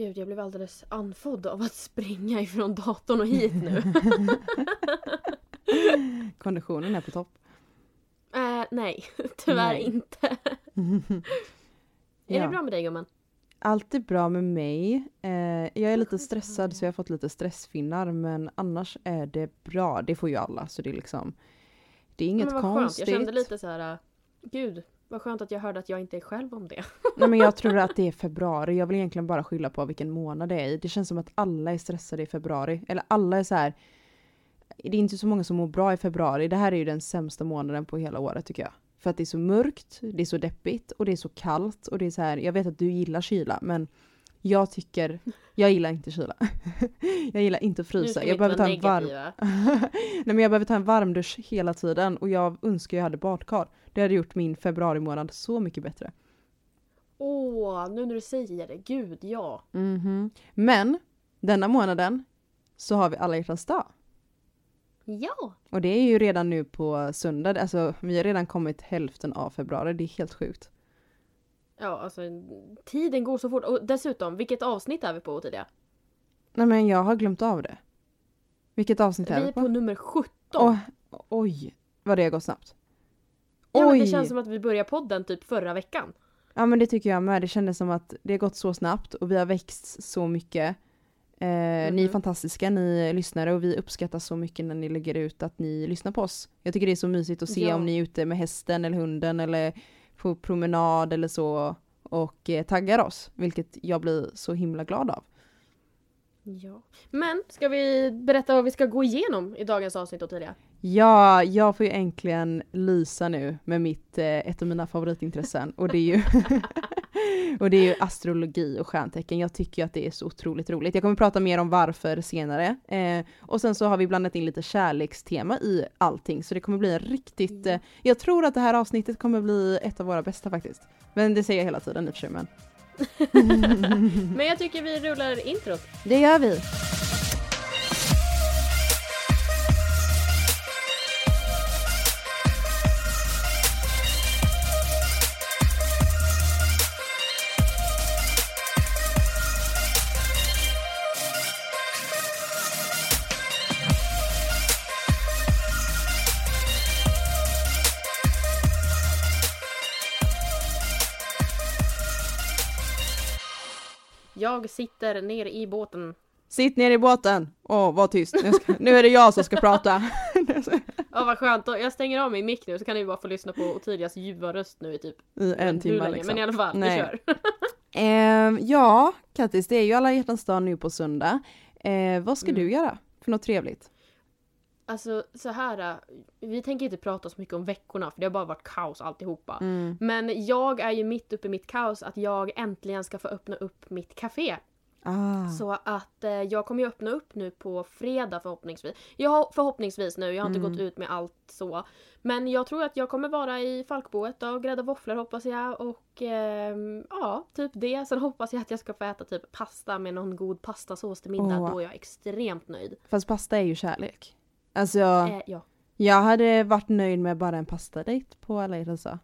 Gud, jag blev alldeles andfådd av att springa ifrån datorn och hit nu. Konditionen är på topp. Eh, nej, tyvärr Nej. inte. Är Ja. det bra med dig gumman? Allt är bra med mig. Eh, jag är lite stressad så jag har fått lite stressfinnar men annars är det bra. Det får ju alla så det är liksom Det är inget Men vad skönt, konstigt. jag kände lite så här. äh, Gud, vad skönt att jag hörde att jag inte är själv om det. Nej men jag tror att det är februari. Jag vill egentligen bara skylla på vilken månad det är i. Det känns som att alla är stressade i februari. Eller alla är så här. Det är inte så många som mår bra i februari. Det här är ju den sämsta månaden på hela året tycker jag. För att det är så mörkt, det är så deppigt och det är så kallt och det är så här. Jag vet att du gillar kyla men jag tycker, jag gillar inte kyla. jag gillar inte att frysa. Jag behöver ta en varm. Nej men jag behöver ta en varmdusch hela tiden och jag önskar jag hade badkar. Det hade gjort min februari månad så mycket bättre. Åh, nu när du säger det. Gud, ja. Mhm. Men denna månaden så har vi alla hjärtans dag. Ja! Och det är ju redan nu på söndag, alltså vi har redan kommit hälften av februari, det är helt sjukt. Ja, alltså tiden går så fort. Och dessutom, vilket avsnitt är vi på Tidiga? Nej men jag har glömt av det. Vilket avsnitt Vi är vi är på? på nummer 17. Åh, oj, vad det har gått snabbt. ja, men oj! det känns som att vi började podden typ förra veckan. Ja men det tycker jag med, det kändes som att det har gått så snabbt och vi har växt så mycket. Eh, Ni är Mhm. fantastiska, ni lyssnare och vi uppskattar så mycket när ni lägger ut att ni lyssnar på oss. Jag tycker det är så mysigt att se Ja. om ni är ute med hästen eller hunden eller på promenad eller så och eh, taggar oss, vilket jag blir så himla glad av. Ja. Men, ska vi berätta vad vi ska gå igenom i dagens avsnitt Ottilia? Ja, jag får ju äntligen lysa nu med mitt, eh, ett av mina favoritintressen och det är ju och det är ju astrologi och stjärntecken. Jag tycker ju att det är så otroligt roligt. Jag kommer prata mer om varför senare. Eh, och sen så har vi blandat in lite kärlekstema i allting så det kommer bli en riktigt, eh, jag tror att det här avsnittet kommer bli ett av våra bästa faktiskt. Men det säger jag hela tiden i och för sig men. Men jag tycker vi rullar introt. Det gör vi! Jag sitter ner i båten. Sitt ner i båten! Åh, var tyst. Nu, ska, nu är det jag som ska prata. Ja vad skönt, jag stänger av min mick nu så kan ni bara få lyssna på Ottilias ljuva röst nu i typ I en timme länge. liksom. Men i alla fall, Nej. vi kör. Ehm, ja, Kattis, det är ju alla hjärtans dag nu på söndag. Eh, vad ska Mm. du göra för något trevligt? Alltså så här, äh, vi tänker inte prata så mycket om veckorna för det har bara varit kaos alltihopa. Mm. Men jag är ju mitt uppe i mitt kaos att jag äntligen ska få öppna upp mitt café. Ah. Så att eh, jag kommer ju öppna upp nu på fredag förhoppningsvis. Jag har förhoppningsvis nu, jag har inte Mm. gått ut med allt så. Men jag tror att jag kommer vara i Falkboet och grädda våfflor hoppas jag. Och ehm, ja, typ det. Sen hoppas jag att jag ska få äta typ pasta med någon god pastasås till middag. Åh. Då är jag extremt nöjd. Fast pasta är ju kärlek. Alltså, Eh, ja. jag hade varit nöjd med bara en pastadejt på alla hjärtans dag.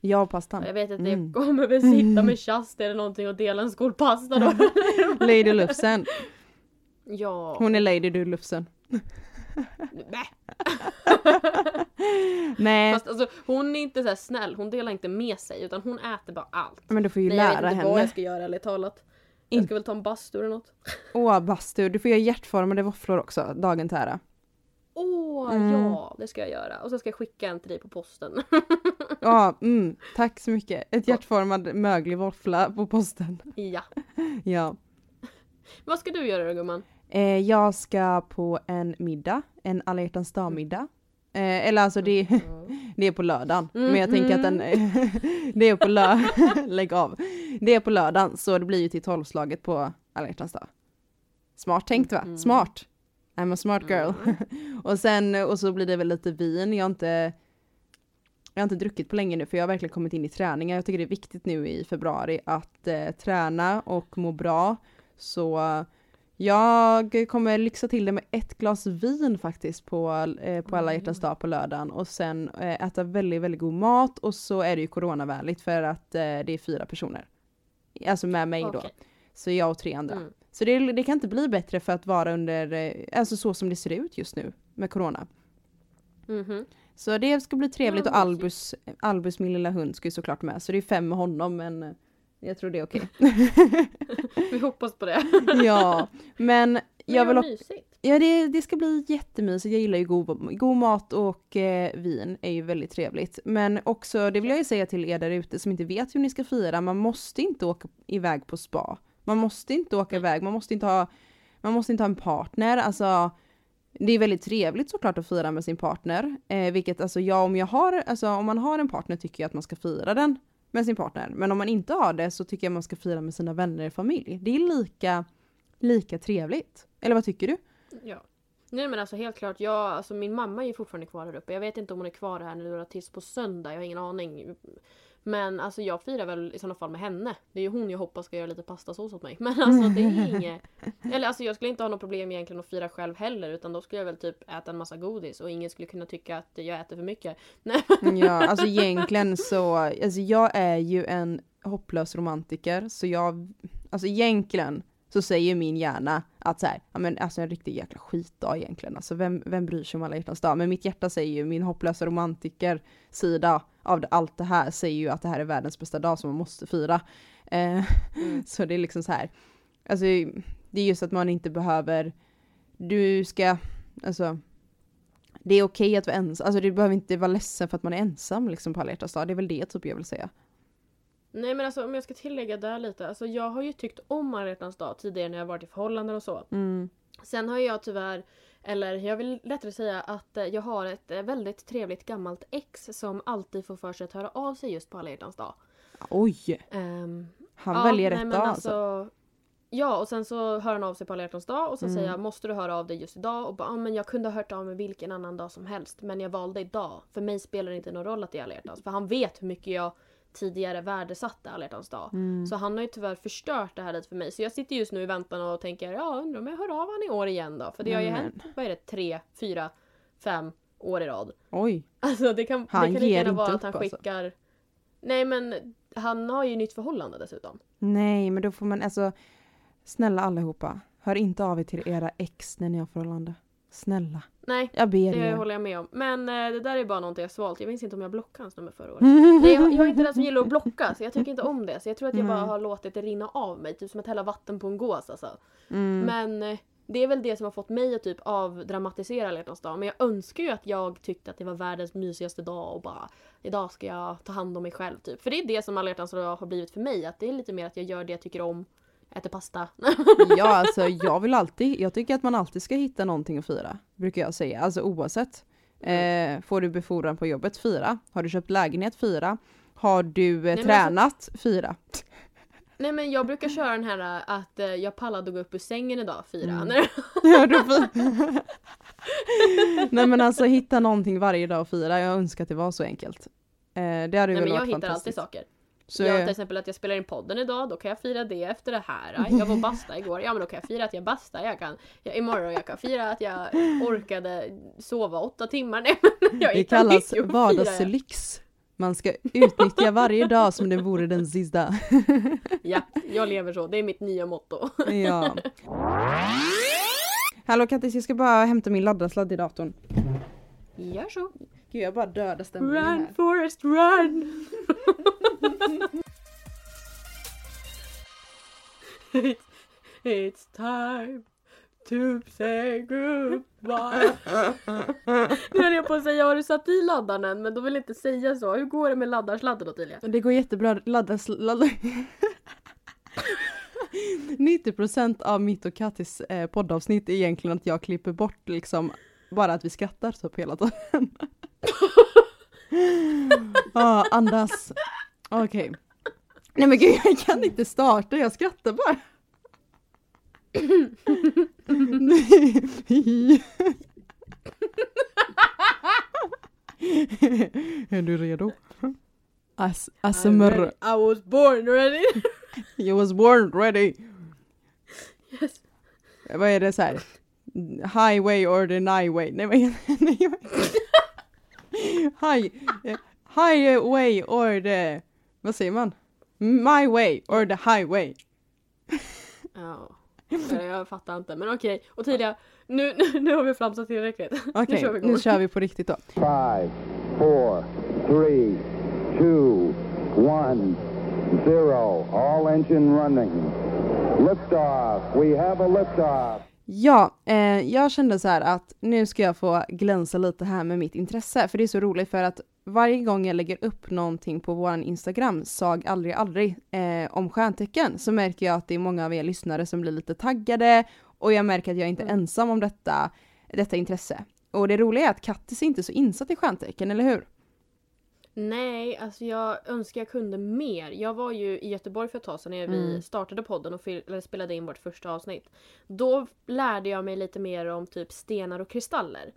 Jag och pastan. Jag vet att Mm. jag kommer väl sitta med Kerstin eller någonting och dela en skål pasta då. Lady Lufsen. ja. Hon är Lady du Lufsen. Nej. Nej, Fast alltså, hon är inte så snäll, hon delar inte med sig utan hon äter bara allt. men du får ju Nej, jag vet lära inte vad henne. jag ska göra ärligt talat. Jag ska väl ta en bastu eller något. Åh, bastu. Du får göra hjärtformade våfflor också, dagen till ära. Åh, Mm. ja det ska jag göra. Och så ska jag skicka en till dig på posten. Ja, mm, tack så mycket. Ett hjärtformad möglig våffla på posten. ja. Ja. Vad ska du göra då gumman? Eh, jag ska på en middag, en alla hjärtans dag-middag. Eh, eller alltså det, det är på lördagen. Men jag tänker att den, det är på lö lägg av. Det är på lördagen så det blir ju till tolvslaget på alla hjärtans dag. Smart tänkt va? Mm. Smart! I'm a smart girl. och sen, och så blir det väl lite vin. Jag har inte jag har inte druckit på länge nu för jag har verkligen kommit in i träningen. Jag tycker det är viktigt nu i februari att eh, träna och må bra. Så jag kommer lyxa till det med ett glas vin faktiskt på, eh, på alla hjärtans dag på lördagen och sen eh, äta väldigt, väldigt god mat och så är det ju coronavänligt för att eh, det är fyra personer. Alltså med mig då. Så jag och tre andra. Mm. Så det, det kan inte bli bättre för att vara under, eh, alltså så som det ser ut just nu med corona. Mhm. Så det ska bli trevligt och Albus, Albus min lilla hund ska ju såklart med. Så det är fem med honom men eh, jag tror det är okej. Vi hoppas på det. ja, men Men jag vill också, ja det, det ska bli jättemysigt. Jag gillar ju god, god mat och eh, vin är ju väldigt trevligt. Men också, det vill jag ju säga till er där ute som inte vet hur ni ska fira, man måste inte åka iväg på spa. Man måste inte åka iväg, man måste inte ha, man måste inte ha en partner. Alltså, det är väldigt trevligt såklart att fira med sin partner. Eh, vilket alltså jag om jag har, alltså om man har en partner tycker jag att man ska fira den med sin partner. Men om man inte har det så tycker jag man ska fira med sina vänner och familj. Det är lika, lika trevligt. Eller vad tycker du? Ja. Nej men alltså helt klart, jag, alltså min mamma är ju fortfarande kvar här uppe. Jag vet inte om hon är kvar här nu tills på söndag, jag har ingen aning. Men alltså jag firar väl i sådana fall med henne. Det är ju hon jag hoppas ska göra lite pastasås åt mig. Men alltså det är inget... Eller alltså jag skulle inte ha något problem egentligen att fira själv heller utan då skulle jag väl typ äta en massa godis och ingen skulle kunna tycka att jag äter för mycket. Nej. Ja, alltså egentligen så, alltså jag är ju en hopplös romantiker så jag, alltså egentligen så säger min hjärna att så här, ja men alltså en riktig jäkla skitdag egentligen. Alltså vem, vem bryr sig om alla hjärtans dag? Men mitt hjärta säger ju, min hopplösa romantiker sida av allt det här säger ju att det här är världens bästa dag som man måste fira. Eh, Mm. så det är liksom så här, alltså det är just att man inte behöver, du ska, alltså det är okej att vara ensam, alltså du behöver inte vara ledsen för att man är ensam liksom på alla hjärtans dag. Det är väl det typ jag vill säga. Nej men alltså om jag ska tillägga där lite. Alltså jag har ju tyckt om alla hjärtans dag tidigare när jag varit i förhållanden och så. Mm. Sen har jag tyvärr, eller jag vill lättare säga att eh, jag har ett eh, väldigt trevligt gammalt ex som alltid får för sig att höra av sig just på alla hjärtans dag. Oj! Ehm, Han ja, väljer rätt dag alltså. Ja och sen så hör han av sig på alla hjärtans dag och så Mm. säger jag måste du höra av dig just idag? Och bara ah, men jag kunde ha hört av mig vilken annan dag som helst men jag valde idag. För mig spelar det inte någon roll att det är alla hjärtans. För han vet hur mycket jag tidigare värdesatte alla hjärtans dag. Mm. Så han har ju tyvärr förstört det här lite för mig. Så jag sitter just nu i väntan och tänker ja undrar om jag hör av han i år igen då? För det har ju hänt, vad är det, tre, fyra, fem år i rad. Oj! Alltså det kan, Han det kan lika gärna vara att han alltså. skickar... Nej men han har ju nytt förhållande dessutom. Nej, men då får man alltså, snälla allihopa, hör inte av er till era ex när ni har förhållande. Snälla. Nej, Jag ber det er. håller jag med om. Men eh, det där är bara någonting jag svalt. Jag minns inte om jag blockade hans nummer förra året. Nej, jag, jag är inte den som gillar att blocka så jag tycker inte om det. Så jag tror att jag bara Nej. har låtit det rinna av mig. Typ som att hälla vatten på en gås alltså. Mm. Men eh, det är väl det som har fått mig att typ avdramatisera alla hjärtans dag. Men jag önskar ju att jag tyckte att det var världens mysigaste dag och bara idag ska jag ta hand om mig själv typ. För det är det som alla hjärtans dag har blivit för mig. Att det är lite mer att jag gör det jag tycker om. Äter pasta. Ja, alltså jag vill alltid, jag tycker att man alltid ska hitta någonting att fira. Brukar jag säga, alltså oavsett. Eh, får du befordran på jobbet, fira. Har du köpt lägenhet, fira. Har du eh, men alltså- tränat, fira. Nej men jag brukar köra den här äh, att eh, jag pallade att gå upp ur sängen idag fyra. Mm. Ja, då Nej men alltså hitta någonting varje dag och fira. Jag önskar att det var så enkelt. Eh, det hade Nej men jag varit hittar alltid saker. Så jag, till exempel att jag spelar in podden idag, då kan jag fira det efter det här. Jag var basta igår, ja men då kan jag fira att jag bastar. Jag kan, jag, imorgon jag kan fira att jag orkade sova åtta timmar. Nej, jag det kallas vardagslyx. Man ska utnyttja varje dag som det vore den sista. Ja, jag lever så. Det är mitt nya motto. ja. Hallå Kattis, jag ska bara hämta min laddarsladd i datorn. Gör så. Gud jag bara dödar stämningen Run här. Forest run! it's, it's time to say goodbye. nu höll jag på att säga har du satt i laddaren men de vill inte säga så. Hur går det med laddarsladden Ottilia? Det går jättebra, laddas, laddar. 90% av mitt och Kattis eh, poddavsnitt är egentligen att jag klipper bort liksom bara att vi skrattar typ hela tiden. ah, andas. Okej. Nej men gud jag kan inte starta, jag skrattar bara. är du redo? As ASMR. I was born ready! You was born ready. yes. Vad är det så här? Highway or the nightway? Nej vad- High, eh, highway or the, vad säger man? My way or the highway. Ja. Jag fattar inte men okej. Och Tidia, nu, nu, nu har vi flamsat tillräckligt. Okej, nu kör vi nu kör vi på riktigt då. Five, four, three, two, one, zero. All engine running. Liftoff. We have a liftoff. Ja, eh, jag kände så här att nu ska jag få glänsa lite här med mitt intresse, för det är så roligt för att varje gång jag lägger upp någonting på våran Instagram, sag aldrig aldrig, eh, om stjärntecken, så märker jag att det är många av er lyssnare som blir lite taggade och jag märker att jag inte är Mm. ensam om detta, detta intresse. Och det roliga är att Kattis är inte så insatt i stjärntecken, eller hur? Nej, alltså jag önskar jag kunde mer. Jag var ju i Göteborg för ett tag sedan när vi Mm. startade podden och spelade in vårt första avsnitt. Då lärde jag mig lite mer om typ stenar och kristaller.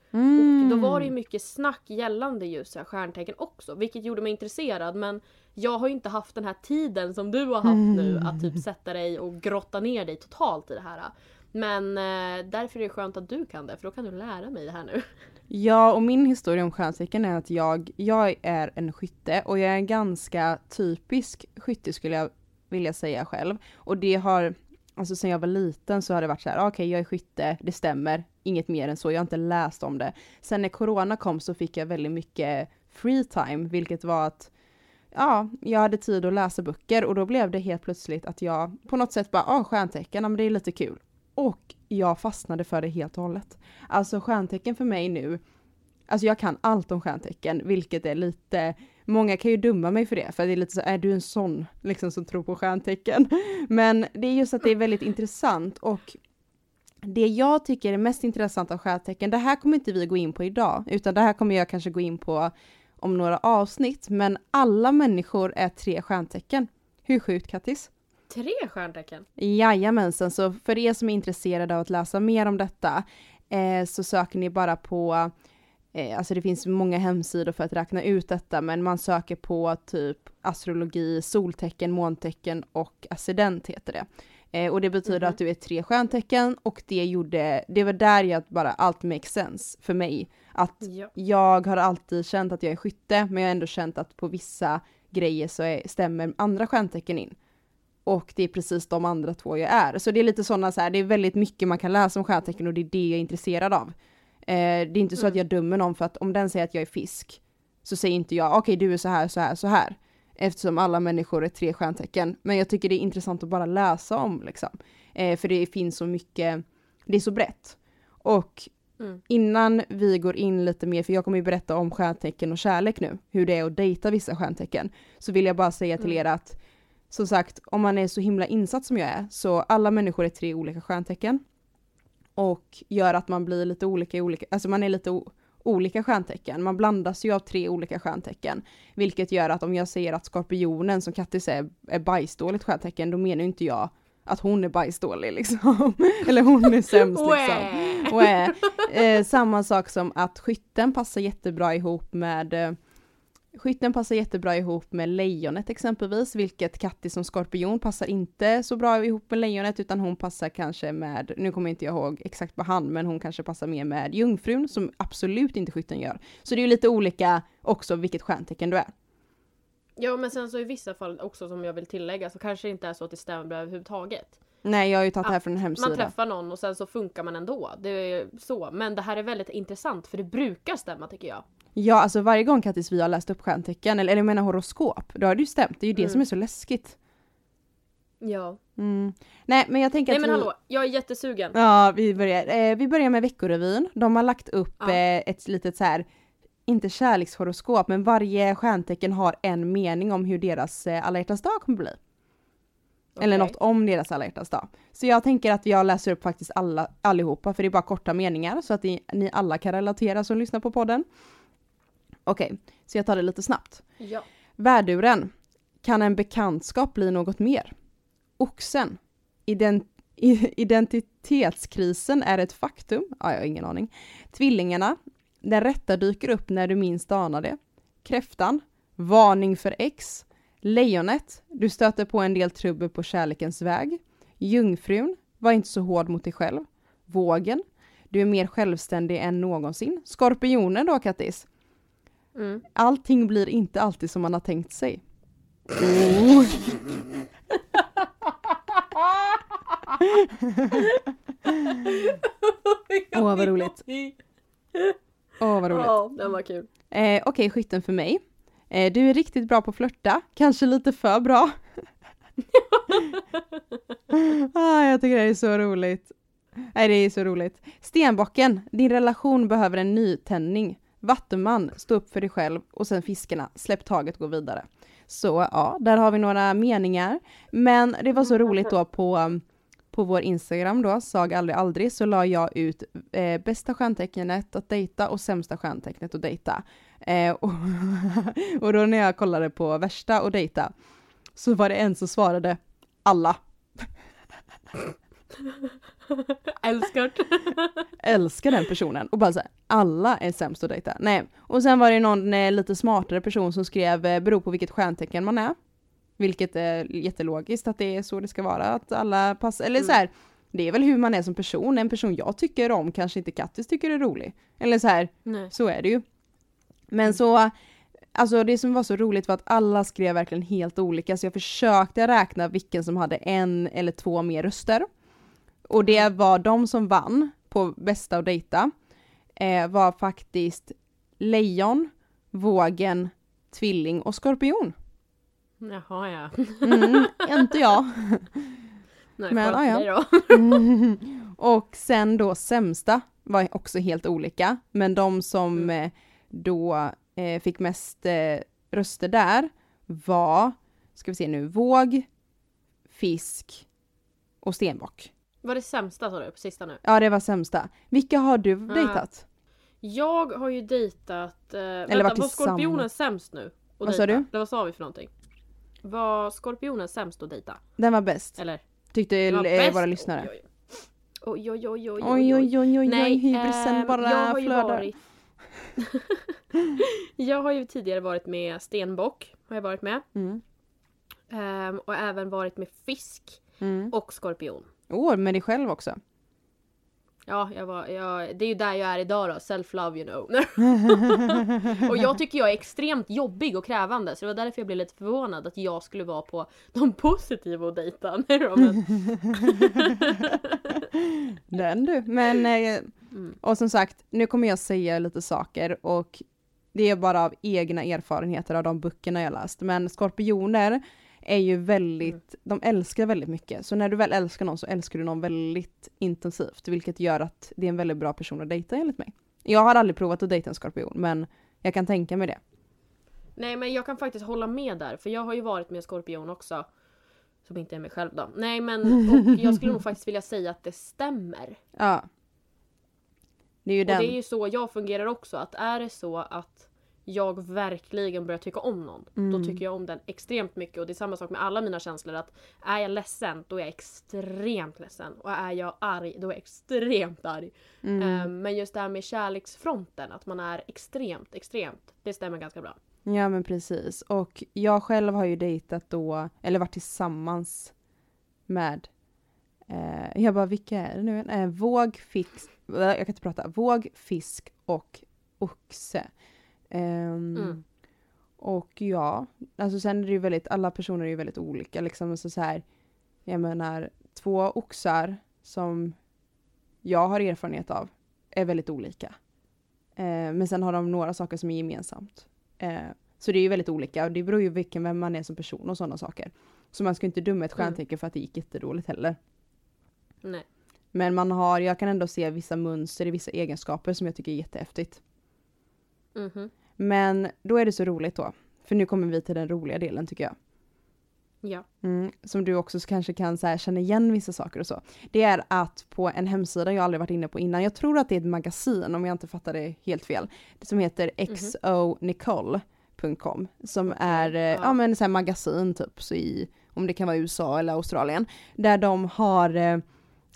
Och då var det ju mycket snack gällande just här stjärntecken också, vilket gjorde mig intresserad. Men jag har ju inte haft den här tiden som du har haft nu att typ sätta dig och grotta ner dig totalt i det här. Men eh, därför är det skönt att du kan det, för då kan du lära mig det här nu. Ja, och min historia om stjärntecken är att jag, jag är en skytte och jag är en ganska typisk skytte skulle jag vilja säga själv. Och det har, alltså sen jag var liten så har det varit så här, ah, okej jag är skytte, det stämmer, inget mer än så, jag har inte läst om det. Sen när corona kom så fick jag väldigt mycket free time, vilket var att ja, jag hade tid att läsa böcker och då blev det helt plötsligt att jag på något sätt bara, ah stjärntecken, ja, men det är lite kul. Och jag fastnade för det helt och hållet. Alltså stjärntecken för mig nu, alltså jag kan allt om stjärntecken, vilket är lite, många kan ju dumma mig för det, för det är lite så, är du en sån liksom som tror på stjärntecken? Men det är just att det är väldigt intressant och det jag tycker är mest intressant av stjärntecken, det här kommer inte vi gå in på idag, utan det här kommer jag kanske gå in på om några avsnitt, men alla människor är tre stjärntecken. Hur sjukt Kattis? Tre stjärntecken? Jajamensan, så för er som är intresserade av att läsa mer om detta eh, så söker ni bara på, eh, alltså det finns många hemsidor för att räkna ut detta, men man söker på typ astrologi, soltecken, måntecken och ascendent heter det. Eh, och det betyder Mhm. att du är tre stjärntecken och det gjorde, det var där jag bara allt makes sense för mig. Att Ja. jag har alltid känt att jag är skytte, men jag har ändå känt att på vissa grejer så är, stämmer andra stjärntecken in. Och det är precis de andra två jag är. Så det är lite sådana så här, det är väldigt mycket man kan läsa om stjärntecken och det är det jag är intresserad av. Eh, det är inte så att Mm. jag dömer någon för att om den säger att jag är fisk, så säger inte jag okej du är så här, så här, så här. Eftersom alla människor är tre stjärntecken. Men jag tycker det är intressant att bara läsa om liksom. Eh, för det finns så mycket, det är så brett. Och Mm. innan vi går in lite mer, för jag kommer ju berätta om stjärntecken och kärlek nu, hur det är att dejta vissa stjärntecken, så vill jag bara säga till Mm. er att som sagt, om man är så himla insatt som jag är, så alla människor är tre olika stjärntecken. Och gör att man blir lite olika i olika, alltså man är lite olika stjärntecken. Man blandas ju av tre olika stjärntecken. Vilket gör att om jag säger att skorpionen som Kattis är, är bajsdåligt stjärntecken, då menar ju inte jag att hon är bajsdålig liksom. Eller hon är sämst liksom. Och är, eh, samma sak som att skytten passar jättebra ihop med eh, Skytten passar jättebra ihop med lejonet exempelvis, vilket Kattis som skorpion passar inte så bra ihop med lejonet, utan hon passar kanske med, nu kommer inte jag ihåg exakt på hand, men hon kanske passar mer med jungfrun, som absolut inte skytten gör. Så det är ju lite olika också vilket stjärntecken du är. Ja men sen så i vissa fall också som jag vill tillägga så kanske det inte är så att det stämmer överhuvudtaget. Nej, jag har ju tagit det här från en Man hemsida. träffar någon och sen så funkar man ändå. Det är så. Men det här är väldigt intressant för det brukar stämma tycker jag. Ja, alltså varje gång Kattis vi har läst upp stjärntecken, eller, eller jag menar horoskop, då har det ju stämt. Det är ju det Mm. som är så läskigt. Ja. Mm. Nej, men jag tänker Nej att men vi... hallå, jag är jättesugen. Ja, vi börjar, eh, vi börjar med Veckorevyn. De har lagt upp Ja. eh, ett litet så här, inte kärlekshoroskop, men varje stjärntecken har en mening om hur deras eh, alla hjärtans dag kommer bli. Eller Okej. något om deras alla hjärtans dag. Så jag tänker att jag läser upp faktiskt alla, allihopa, för det är bara korta meningar, så att ni, ni alla kan relatera som lyssnar på podden. Okej, så jag tar det lite snabbt. Ja. Värduren. Kan en bekantskap bli något mer? Oxen. Ident identitetskrisen är ett faktum. Ja, jag har ingen aning. Tvillingarna. Den rätta dyker upp när du minst anar det. Kräftan. Varning för ex. Lejonet. Du stöter på en del trubbel på kärlekens väg. Jungfrun. Var inte så hård mot dig själv. Vågen. Du är mer självständig än någonsin. Skorpionen då, Kattis. Mm. Allting blir inte alltid som man har tänkt sig. Oh. Åh, vad roligt. Åh vad roligt. Ja, den var kul. Eh, Okej, skytten för mig. Eh, du är riktigt bra på att flörta, kanske lite för bra. ah, jag tycker det är så roligt. Nej, det är så roligt. Stenbocken, din relation behöver en nytändning. Vattuman, stå upp för dig själv och sen fiskarna, släpp taget, och gå vidare. Så ja, där har vi några meningar. Men det var så roligt då på, um, på vår Instagram då, sag aldrig aldrig, så la jag ut eh, bästa stjärntecknet att dejta och sämsta stjärntecknet att dejta. Eh, och, och då när jag kollade på värsta och dejta så var det en som svarade alla. Älskar Älskar den personen och bara såhär, alla är sämst att dejta. Nej. Och sen var det någon eh, lite smartare person som skrev, eh, beror på vilket stjärntecken man är. Vilket är jättelogiskt att det är så det ska vara, att alla passar, eller Mm. så här. Det är väl hur man är som person, en person jag tycker om kanske inte Kattis tycker är rolig. Eller så här, Nej. så är det ju. Men Mm. så, alltså det som var så roligt var att alla skrev verkligen helt olika, så jag försökte räkna vilken som hade en eller två mer röster. Och det Mm. var de som vann på bästa att dejta, eh, var faktiskt lejon, vågen, tvilling och skorpion. Jaha ja. Mm, inte jag. Nej, Men, ah, ja. Mm. Och sen då sämsta var också helt olika, men de som Mm. eh, då eh, fick mest eh, röster där var, ska vi se nu, våg, fisk och stenbock. Var det sämsta sa du på sista nu? Ja, det var sämsta. Vilka har du dejtat? Jag har ju dejtat... Eh, varit vänta, var skorpionen sämst nu? Vad sa dejta? du? Eller vad sa vi för någonting? Var skorpionen sämst att dejta? Den var bäst, Eller? tyckte eh, våra lyssnare. Oj, oj, oj. Oj, oj, oj, Oj, oj, oj, oj, Nej, oj, hybrisen ehm, bara jag har ju flödar. varit... jag har ju tidigare varit med stenbock. Har jag varit med. Mm. Ehm, och även varit med fisk Mm. och skorpion. Åh, med dig själv också. Ja, jag var, jag, det är ju där jag är idag då. Self-love you know. och jag tycker jag är extremt jobbig och krävande. Så det var därför jag blev lite förvånad att jag skulle vara på de positiva och dejta. Nej då, men, Den du. Men, eh, Mm. och som sagt, nu kommer jag säga lite saker och det är bara av egna erfarenheter av de böckerna jag läst. Men skorpioner är ju väldigt, de älskar väldigt mycket. Så när du väl älskar någon så älskar du någon väldigt intensivt, vilket gör att det är en väldigt bra person att dejta enligt mig. Jag har aldrig provat att dejta en skorpion, men jag kan tänka mig det. nej men jag kan faktiskt hålla med där. För jag har ju varit med skorpion också. Som inte är mig själv då. Nej men och jag skulle nog faktiskt vilja säga att det stämmer. Ja. Det är ju Och den. det är ju så jag fungerar också. Att är det så att jag verkligen börjar tycka om någon. Mm. Då tycker jag om den extremt mycket. Och det är samma sak med alla mina känslor. Att är jag ledsen, då är jag extremt ledsen. Och är jag arg, då är jag extremt arg. Mm. Ehm, men just det här med kärleksfronten, att man är extremt, extremt. Det stämmer ganska bra. Ja men precis. Och jag själv har ju dejtat då, eller varit tillsammans med, eh, jag bara vilka är det nu? Eh, våg, fisk, jag kan inte prata, våg, fisk och oxe. Ehm, Mm. Och ja, alltså sen är det ju väldigt, alla personer är ju väldigt olika liksom. Så, så här, jag menar, två oxar som jag har erfarenhet av är väldigt olika. Eh, men sen har de några saker som är gemensamt. Eh, så det är ju väldigt olika och det beror ju vilken vem man är som person och sådana saker. Så man ska inte döma ett Mm. stjärntecken för att det gick jättedåligt heller. Nej. Men man har, jag kan ändå se vissa mönster i vissa egenskaper som jag tycker är jättehäftigt. Mhm. Men då är det så roligt då. För nu kommer vi till den roliga delen tycker jag. Ja. Mm, som du också kanske kan så här, känna igen vissa saker och så. Det är att på en hemsida jag aldrig varit inne på innan, jag tror att det är ett magasin om jag inte fattar det helt fel, det som heter xonicole.com som är eh, ja. ja. men så här magasin typ så i, om det kan vara USA eller Australien, där de har eh,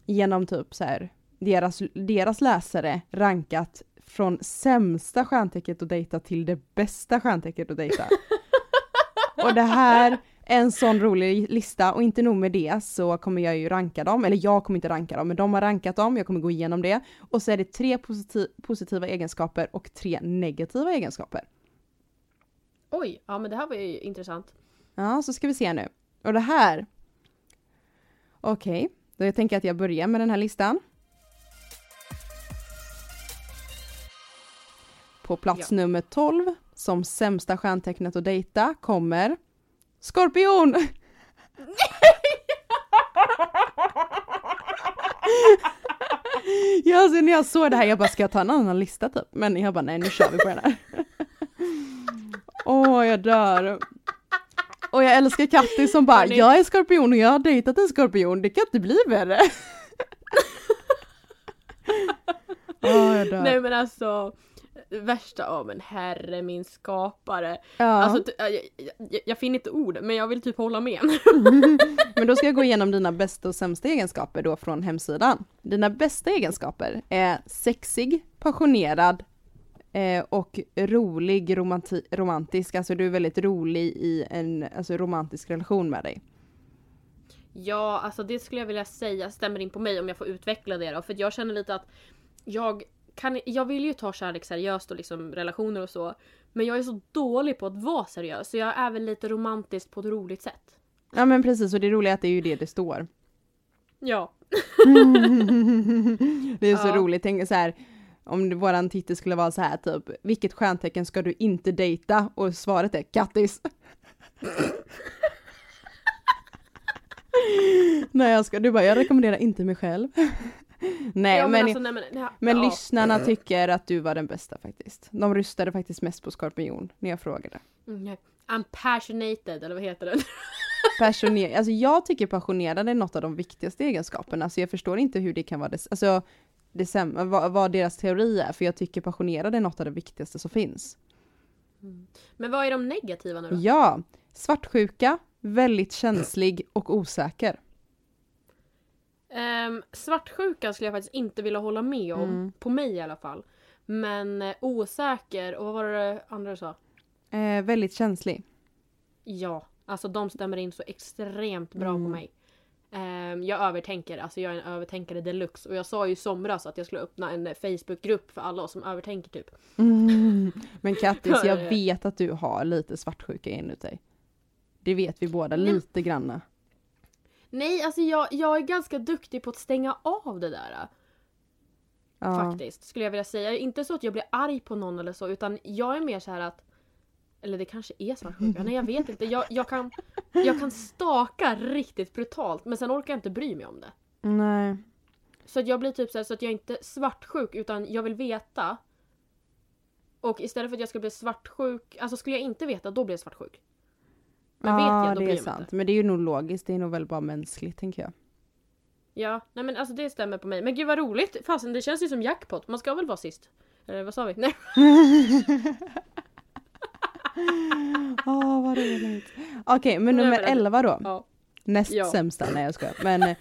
genom typ så här deras, deras läsare rankat från sämsta stjärntecknet att dejta till det bästa stjärntecknet att dejta. Och det här är en sån rolig lista och inte nog med det så kommer jag ju ranka dem, eller jag kommer inte ranka dem, men de har rankat dem, jag kommer gå igenom det. Och så är det tre positiv, positiva egenskaper och tre negativa egenskaper. Oj, ja men det här var ju intressant. Ja, så ska vi se nu. Och det här. Okej, Då jag tänker att jag börjar med den här listan. På plats Ja. nummer 12 som sämsta stjärntecknet att dejta kommer Skorpion! ja, alltså när jag såg det här jag bara ska jag ta en annan lista typ? Men jag bara nej nu kör vi på den här. Åh jag dör. Och jag älskar Kattis som bara jag är skorpion och jag har dejtat en skorpion, det kan inte bli värre. Åh jag dör. Nej men alltså värsta, ja men herre min skapare. ja. Alltså jag, jag, jag finner inte ord men jag vill typ hålla med. Men då ska jag gå igenom dina bästa och sämsta egenskaper då från hemsidan. Dina bästa egenskaper är sexig, passionerad eh, och rolig, romanti- romantisk. Alltså du är väldigt rolig i en alltså, romantisk relation med dig. Ja, alltså det skulle jag vilja säga stämmer in på mig om jag får utveckla det då. För jag känner lite att jag kan, jag vill ju ta kärlek seriöst och liksom relationer och så. Men jag är så dålig på att vara seriös. Så jag är väl lite romantisk på ett roligt sätt. Ja men precis, och det roliga är att det är ju det det står. Ja. det är så Ja. roligt, tänk så här. Om våran titel skulle vara så här typ, vilket stjärntecken ska du inte dejta? Och svaret är kattis. Nej jag ska, du bara, jag rekommenderar inte mig själv. Nej ja, men, alltså, nej, men, ja, men ja. lyssnarna tycker att du var den bästa faktiskt. De röstade faktiskt mest på skorpion när jag frågade. Mm. I'm passionated, eller vad heter det? Passionerad, alltså jag tycker passionerad är något av de viktigaste egenskaperna, så jag förstår inte hur det kan vara det, alltså det säm- vad, vad deras teori är, för jag tycker passionerad är något av det viktigaste som finns. Men vad är de negativa nu då? Ja, svartsjuka, väldigt känslig och osäker. Ehm, svartsjuka skulle jag faktiskt inte vilja hålla med om. Mm. På mig i alla fall. Men eh, osäker, och vad var det andra du sa? Eh, väldigt känslig. Ja, alltså de stämmer in så extremt bra Mm. på mig. Ehm, jag övertänker, alltså jag är en övertänkare deluxe. Och jag sa ju i somras att jag skulle öppna en eh, Facebookgrupp för alla oss som övertänker typ. Mm. Men Kattis, jag vet att du har lite svartsjuka inuti. Det vet vi båda, lite granna. Nej, alltså jag, jag är ganska duktig på att stänga av det där. eh, Ja. Faktiskt, skulle jag vilja säga. Inte så att jag blir arg på någon eller så, utan jag är mer så här att eller det kanske är svartsjuka, nej jag vet inte. Jag, jag, kan, jag kan staka riktigt brutalt men sen orkar jag inte bry mig om det. Nej. Så att jag blir typ så, här, så att jag inte är svartsjuk utan jag vill veta. Och istället för att jag ska bli svartsjuk, alltså skulle jag inte veta då blir jag svartsjuk. Men vet ja, jag då det är sant. inte. Men det är ju nog logiskt, det är nog väl bara mänskligt tänker jag. Ja, nej men alltså det stämmer på mig. Men gud vad roligt! Fasen det känns ju som jackpot, man ska väl vara sist? Eller vad sa vi? Nej. Åh, vad roligt. Okej, men Nej, nummer men- 11 då. Ja. Näst Ja. sämsta, nej jag skojar. Men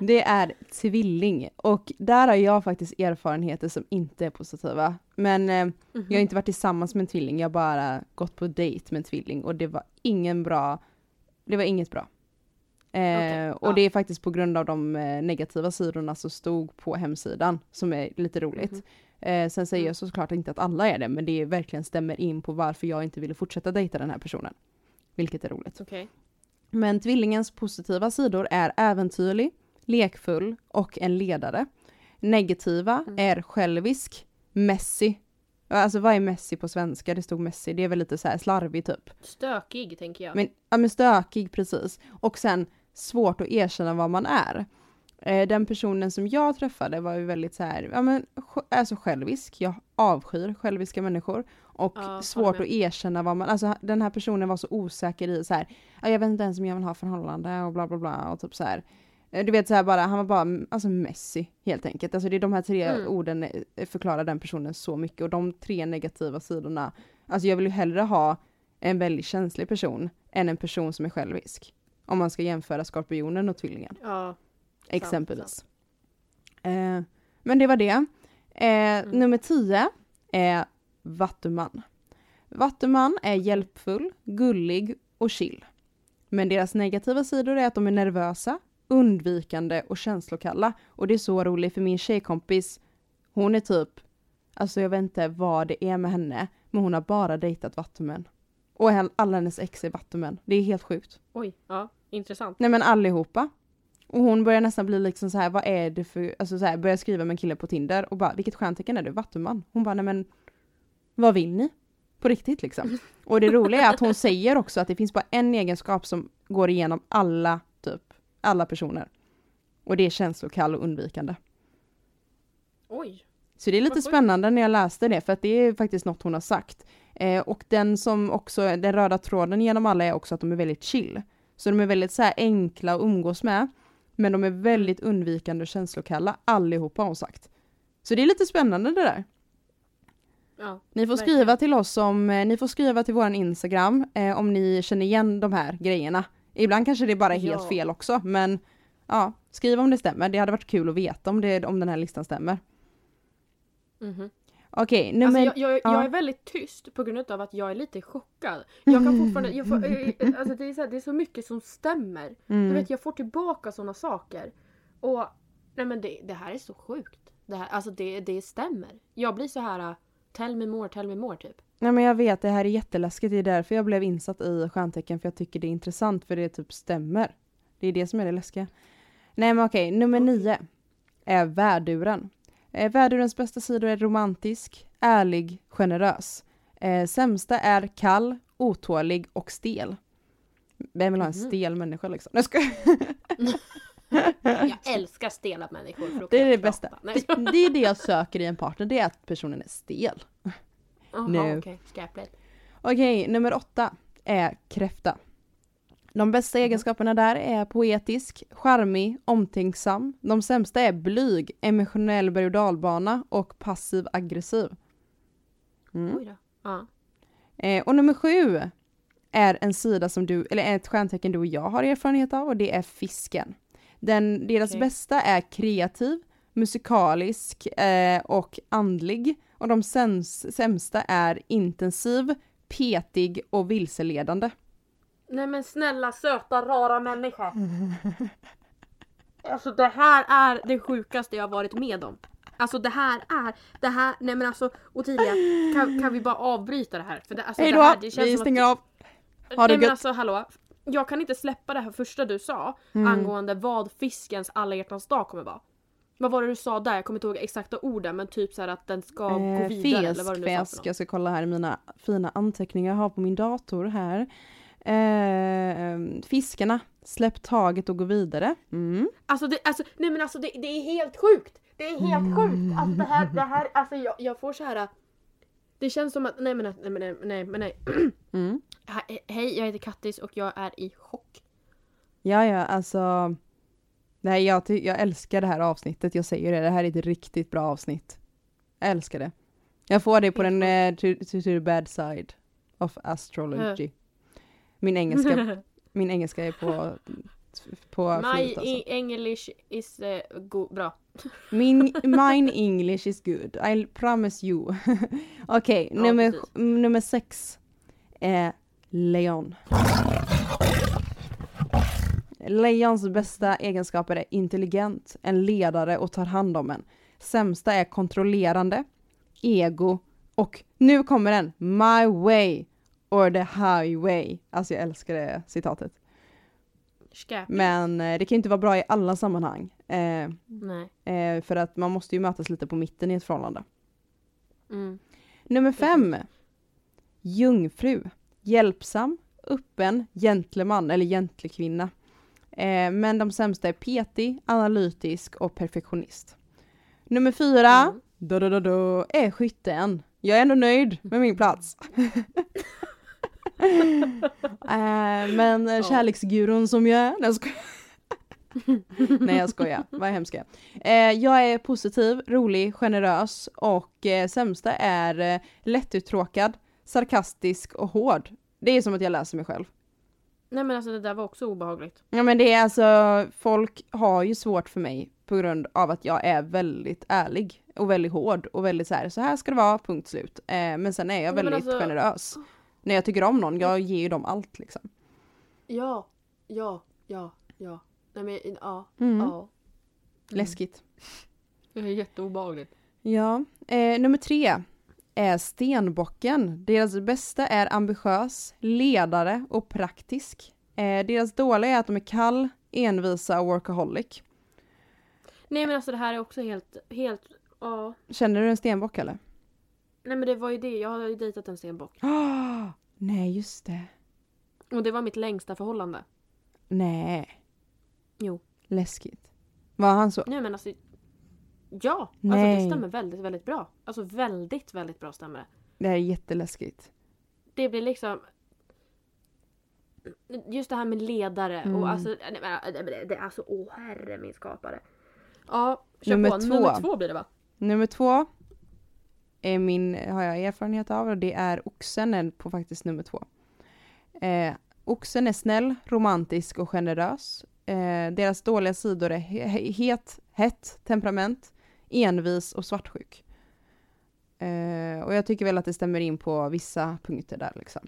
det är tvilling. Och där har jag faktiskt erfarenheter som inte är positiva. Men eh, Mhm. jag har inte varit tillsammans med en tvilling, jag har bara gått på dejt med en tvilling och det var ingen bra, det var inget bra. Eh, Okej, och ja. det är faktiskt på grund av de eh, negativa sidorna som stod på hemsidan, som är lite roligt. Mhm. Eh, sen säger Mm. jag såklart inte att alla är det, men det verkligen stämmer in på varför jag inte ville fortsätta dejta den här personen. Vilket är roligt. Okej. Men tvillingens positiva sidor är äventyrlig, lekfull och en ledare. Negativa Mm. är självisk, messy. Ja, Alltså vad är messy på svenska? Det stod messy, det är väl lite så här slarvig typ. Stökig tänker jag. Men, ja, men stökig precis. Och sen svårt att erkänna vad man är. Eh, den personen som jag träffade var ju väldigt så här, ja men alltså självisk. Jag avskyr själviska människor. Och Ja, svårt att erkänna vad man, alltså den här personen var så osäker i så här, ja, jag vet inte ens om jag vill ha förhållande och bla bla bla och typ så här. Eh, Du vet så här bara, han var bara mm, alltså messy helt enkelt. Alltså det är de här tre Mm. orden eh, förklarar den personen så mycket och de tre negativa sidorna. Alltså jag vill ju hellre ha en väldigt känslig person än en person som är självisk. Om man ska jämföra skorpionen och tvillingen. Ja. Exempelvis. Eh, men det var det. Eh, Nummer 10 är Vattuman. Vattuman är hjälpfull, gullig och chill. Men deras negativa sidor är att de är nervösa, undvikande och känslokalla. Och det är så roligt för min tjejkompis, hon är typ, alltså jag vet inte vad det är med henne, men hon har bara dejtat vattumän. Och all- alla hennes ex är vattumän. Det är helt sjukt. Oj, ja. Intressant. Nej men allihopa. Och hon börjar nästan bli liksom så här, vad är det för, alltså så här, börjar skriva med en kille på Tinder och bara, vilket stjärntecken är du? Vattuman? Hon bara, nej men, vad vill ni? På riktigt liksom. Och det roliga är att hon säger också att det finns bara en egenskap som går igenom alla, alla personer. Och det är känslokall och undvikande. Oj. Så det är lite spännande när jag läste det, för att det är faktiskt något hon har sagt. Eh, och den som också, den röda tråden genom alla är också att de är väldigt chill. Så de är väldigt så här enkla att umgås med, men de är väldigt undvikande och känslokalla, allihopa har hon sagt. Så det är lite spännande det där. Ja. Ni får Verkligen. skriva till oss om, eh, ni får skriva till våran Instagram eh, om ni känner igen de här grejerna. Ibland kanske det bara är helt Ja. fel också, men ja, skriv om det stämmer. Det hade varit kul att veta om, det, om den här listan stämmer. Mhm. Okej, Alltså, nummer... jag, jag, ja. jag är väldigt tyst på grund av att jag är lite chockad. Jag kan fortfarande, jag får, eh, alltså det, är så här, det är så mycket som stämmer. Mm. Du vet jag får tillbaka sådana saker. Och nej men det, det här är så sjukt. Det, här, alltså det, det stämmer. Jag blir så här tell me more, tell me more typ. Nej men jag vet, det här är jätteläskigt. Det är därför jag blev insatt i stjärntecken, för jag tycker det är intressant, för det typ stämmer. Det är det som är det läskiga. Nej men okej, nummer nio är värduren. Eh, värdurens bästa sidor är romantisk, ärlig, generös. Eh, sämsta är kall, otålig och stel. Vem vill ha en Mhm. stel människa liksom? Nej, jag skojar. Jag älskar stela människor. Det är det bästa. Nej. Det är det jag söker i en partner, det är att personen är stel. Jaha, Nu. okej. Skräpligt. Okej, nummer åtta är kräfta. De bästa egenskaperna där är poetisk, charmig, omtänksam. De sämsta är blyg, emotionell berg och dalbana och passiv aggressiv. Mm. Oj då. Ja. Eh, och nummer sju är en sida som du, eller ett stjärntecken du och jag har erfarenhet av och det är fisken. Den, deras Okej. bästa är kreativ, musikalisk eh, och andlig. Och de säms, sämsta är intensiv, petig och vilseledande. Nej men snälla söta rara människa. Alltså det här är det sjukaste jag har varit med om. Alltså det här är, det här, nej men alltså Ottilia, kan, kan vi bara avbryta det här? För det, alltså, Hej det här, det känns vi stänger att, av. Ha det nej men gött. alltså hallå. Jag kan inte släppa det här första du sa Mm. angående vad fiskens alla hjärtans dag kommer vara. Vad var det du sa där? Jag kommer inte ihåg exakta orden men typ så att den ska gå Eh, vidare eller vad det nu fisk, jag ska kolla här i mina fina anteckningar jag har på min dator här. Eh, fiskarna, släpp taget och gå vidare. Mm. Alltså, det, alltså nej men alltså det, det är helt sjukt! Det är helt sjukt! Alltså det här, det här, alltså jag, jag får så här. Det känns som att, nej men nej men nej, nej, men nej. Mm. He- Hej, jag heter Kattis och jag är i chock. Ja, ja, alltså. Nej, jag, jag älskar det här avsnittet. Jag säger det, det här är ett riktigt bra avsnitt. Jag älskar det. Jag får det på den eh, to, to, the bad side of astrology. Min engelska, min engelska är på, på My flyt alltså. e- English is uh, bra. Min, mine English is good, I promise you. Okej, Ja, nummer, precis. nummer sex är lejon. Lejons bästa egenskaper är intelligent, en ledare och tar hand om en. Sämsta är kontrollerande, ego och nu kommer den, my way or the highway. Alltså jag älskar det citatet. Skräp. Men eh, det kan inte vara bra i alla sammanhang. Eh, Nej. Eh, för att man måste ju mötas lite på mitten i ett förhållande. Mm. Nummer fem. Jungfru. Hjälpsam, öppen, gentleman eller gentlekvinna. Eh, men de sämsta är petig, analytisk och perfektionist. Nummer fyra. Mm. Da, da, da, är skytten. Jag är ändå nöjd med min plats. eh, men eh, kärleksgurun som jag är. Jag. Nej jag skojar, vad hemskt jag är. eh, Jag är positiv, rolig, generös och eh, sämsta är eh, lättuttråkad, sarkastisk och hård. Det är som att jag läser mig själv. Nej men alltså det där var också obehagligt. Ja men det är alltså, folk har ju svårt för mig på grund av att jag är väldigt ärlig och väldigt hård och väldigt så här, så här ska det vara, punkt slut. Eh, men sen är jag väldigt alltså- generös. När jag tycker om någon, jag ger ju dem allt liksom. Ja, ja, ja, ja. Nej men ja, Mm. ja. Läskigt. Det är jätteobehagligt. Ja, eh, nummer tre är stenbocken. Deras bästa är ambitiös, ledare och praktisk. Eh, deras dåliga är att de är kall, envisa och workaholic. Nej men alltså det här är också helt, helt, ja. Känner du en stenbock eller? Nej men det var ju det, jag har ju dejtat en stenbock. Ah, nej, just det. Och det var mitt längsta förhållande. Nej. Jo. Läskigt. Var han så? Nej men alltså. Ja! Alltså Nej. det stämmer väldigt, väldigt bra. Alltså väldigt, väldigt bra stämmer det. Det här är jätteläskigt. Det blir liksom. Just det här med ledare Mm. och alltså. nej, men, Det det- det är alltså, åh herre min skapare. Ja, kör Nummer på. två. Nummer två blir det va? Nummer två är min, har jag erfarenhet av och det är oxen på faktiskt nummer två. Eh, oxen är snäll, romantisk och generös. Eh, deras dåliga sidor är he- he- het, hett temperament, envis och svartsjuk. Eh, och jag tycker väl att det stämmer in på vissa punkter där liksom.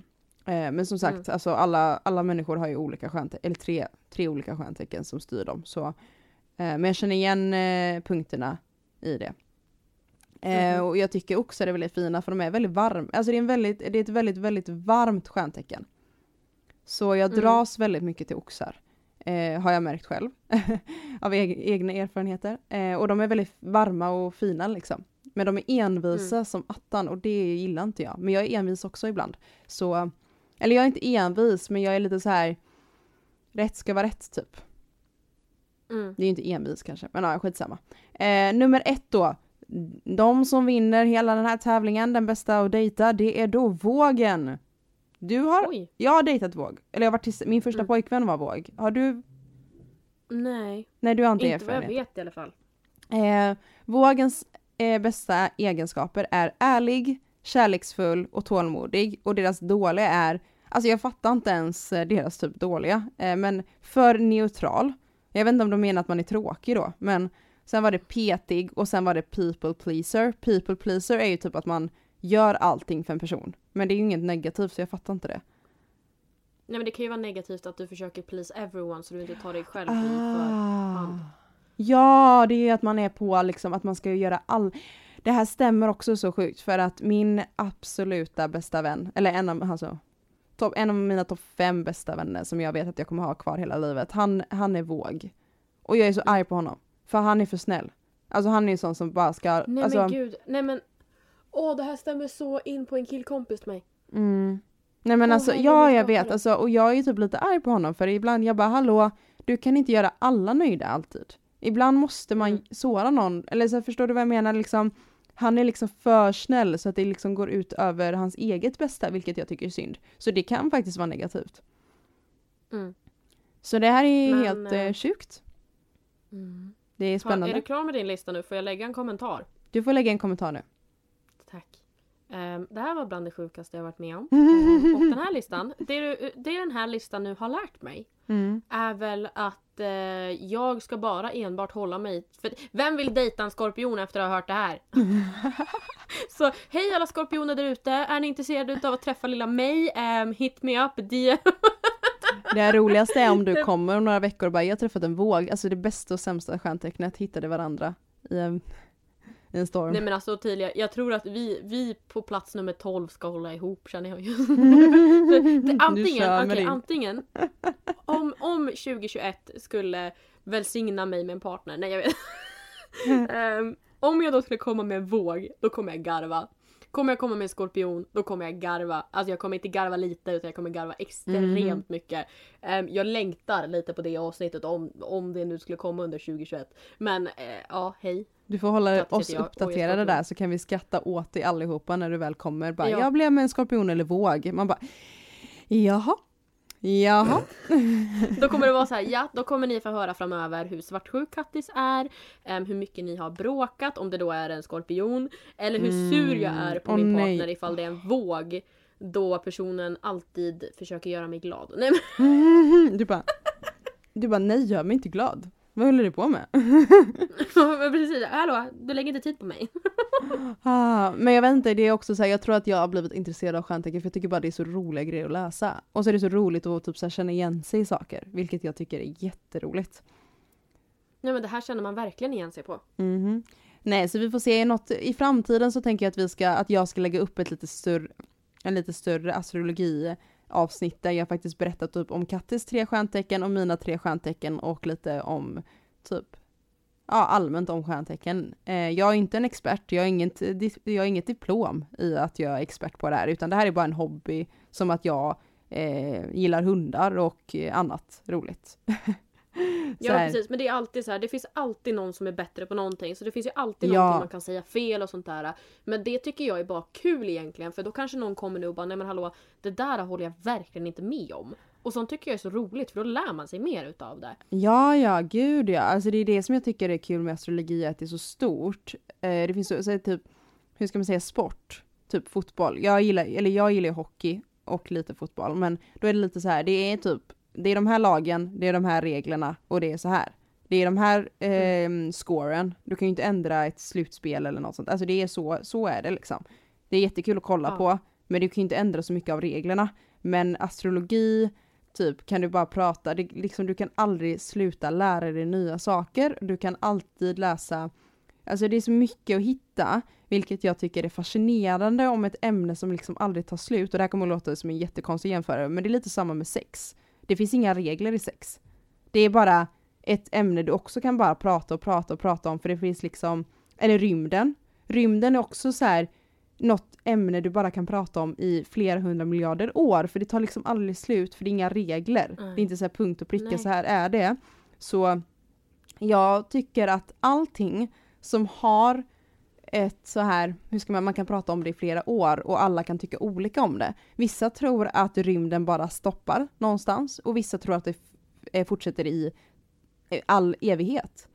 Eh, men som sagt, Mm. alltså alla, alla människor har ju olika stjärntecken, eller tre, tre olika stjärntecken som styr dem. Så, eh, men jag känner igen eh, punkterna i det. Mhm. och jag tycker också det är väldigt fina för de är väldigt varma. Alltså det är, en väldigt, det är ett väldigt, väldigt varmt stjärntecken. Så jag Mm. dras väldigt mycket till oxar. Eh, har jag märkt själv. av eg- egna erfarenheter. Eh, och de är väldigt varma och fina liksom. Men de är envisa Mm. som attan och det gillar inte jag. Men jag är envis också ibland. Så, eller jag är inte envis men jag är lite så här. rätt ska vara rätt typ. Mm. Det är ju inte envis kanske, men ja, skitsamma. Eh, nummer ett då. De som vinner hela den här tävlingen, den bästa att dejta, det är då Vågen. Du har, Oj. jag har dejtat Våg. Eller jag varit till, min första Mm. pojkvän var Våg. Har du? Nej. Nej, du har inte, Inte vad jag erfarenhet. vet i alla fall. Eh, vågens eh, bästa egenskaper är ärlig, kärleksfull och tålmodig. Och deras dåliga är, alltså jag fattar inte ens eh, deras typ dåliga, eh, men för neutral. Jag vet inte om de menar att man är tråkig då, men sen var det petig och sen var det people pleaser. People pleaser är ju typ att man gör allting för en person. Men det är ju inget negativt så jag fattar inte det. Nej men det kan ju vara negativt att du försöker please everyone så du inte tar dig själv i för Ah. hand. Ja, det är ju att man är på liksom att man ska göra all... Det här stämmer också så sjukt för att min absoluta bästa vän, eller en av, alltså, topp- en av mina topp fem bästa vänner som jag vet att jag kommer ha kvar hela livet, han, han är våg. Och jag är så arg på honom. För han är för snäll. Alltså han är ju sån som bara ska... Nej alltså, men gud. Nej men. Åh det här stämmer så in på en killkompis till mig. Mm. Nej men alltså, ja jag vet, alltså, och jag är ju typ lite arg på honom för ibland jag bara hallå, du kan inte göra alla nöjda alltid. Ibland måste man Mm. såra någon, eller så förstår du vad jag menar liksom, han är liksom för snäll så att det liksom går ut över hans eget bästa, vilket jag tycker är synd. Så det kan faktiskt vara negativt. Mm. Så det här är Men, helt eh, eh, sjukt. Mm. Det är Ha, spännande. är du klar med din lista nu? Får jag lägga en kommentar? Du får lägga en kommentar nu. Tack. Ehm, det här var bland det sjukaste jag varit med om. Ehm, och den här listan, det, det den här listan nu har lärt mig Mm. är väl att eh, jag ska bara enbart hålla mig... För vem vill dejta en skorpion efter att ha hört det här? Så hej alla skorpioner där ute! Är ni intresserade av att träffa lilla mig? Um, hit me up, DM. Det roligaste är om du kommer om några veckor och bara jag har träffat en våg, alltså det bästa och sämsta stjärntecknet hittade varandra i en, i en storm. Nej men alltså Ottilia, jag tror att vi, vi på plats nummer 12 ska hålla ihop känner jag ju. För det, antingen, din. antingen om, om 2021 skulle välsigna mig med en partner, nej jag vet. Ehm, om jag då skulle komma med en våg, då kommer jag garva. Kommer jag komma med en skorpion, då kommer jag garva. Alltså jag kommer inte garva lite utan jag kommer garva extremt Mhm. mycket. Ehm, jag längtar lite på det avsnittet om, om det nu skulle komma under 2021. Men eh, ja, hej. Du får hålla Grattis oss jag uppdaterade där så kan vi skratta åt dig allihopa när du väl kommer. Bara, Ja. Jag blev med en skorpion eller våg. Man bara jaha, jaha. Då kommer det vara så här, ja, då kommer ni få höra framöver hur svartsjuk Kattis är, em, hur mycket ni har bråkat, om det då är en skorpion, eller hur sur jag är på Mm, min partner nej. ifall det är en våg. Då personen alltid försöker göra mig glad. Nej, men, Du bara, du bara nej gör mig inte glad. Vad håller du på med? precis, hallå, du lägger inte tid på mig. Ah, men jag vet inte, det är också så här, jag tror att jag har blivit intresserad av stjärntecken för jag tycker bara det är så roliga grejer att läsa. Och så är det så roligt att typ så här, känna igen sig i saker, vilket jag tycker är jätteroligt. Nej men det här känner man verkligen igen sig på. Mhm. Nej, så vi får se i något, i framtiden så tänker jag att vi ska, att jag ska lägga upp ett lite större, en lite större astrologi avsnitt där jag faktiskt berättar typ om Kattis tre stjärntecken och mina tre stjärntecken och lite om typ ja, allmänt om stjärntecken. Eh, jag är inte en expert, jag har, inget, jag har inget diplom i att jag är expert på det här, utan det här är bara en hobby som att jag eh, gillar hundar och annat roligt. ja precis, men det är alltid så här, det finns alltid någon som är bättre på någonting. Så det finns ju alltid ja. någonting man kan säga fel och sånt där. Men det tycker jag är bara kul egentligen, för då kanske någon kommer nu och bara nej men hallå, det där håller jag verkligen inte med om. Och sånt tycker jag är så roligt för då lär man sig mer utav det. Ja, ja, gud ja. Alltså det är det som jag tycker är kul med astrologi, att det är så stort. Eh, det finns så, så typ, hur ska man säga, sport. Typ fotboll. Jag gillar, eller jag gillar hockey och lite fotboll, men då är det lite så här, det är typ, det är de här lagen, det är de här reglerna och det är så här. Det är de här eh, scoren, du kan ju inte ändra ett slutspel eller något sånt. Alltså det är så, så är det liksom. Det är jättekul att kolla ja. på, men du kan ju inte ändra så mycket av reglerna. Men astrologi, typ kan du bara prata, det, liksom, du kan aldrig sluta lära dig nya saker, du kan alltid läsa, alltså det är så mycket att hitta, vilket jag tycker är fascinerande om ett ämne som liksom aldrig tar slut, och det här kommer att låta som en jättekonstig jämförelse, men det är lite samma med sex. Det finns inga regler i sex. Det är bara ett ämne du också kan bara prata och prata och prata om, för det finns liksom, eller rymden. Rymden är också så här, något ämne du bara kan prata om i flera hundra miljarder år, för det tar liksom aldrig slut, för det är inga regler. Mm. Det är inte så här punkt och pricka, Nej. så här är det. Så jag tycker att allting som har ett så här, hur ska man, man kan prata om det i flera år och alla kan tycka olika om det. Vissa tror att rymden bara stoppar någonstans och vissa tror att det eh, fortsätter i all evighet.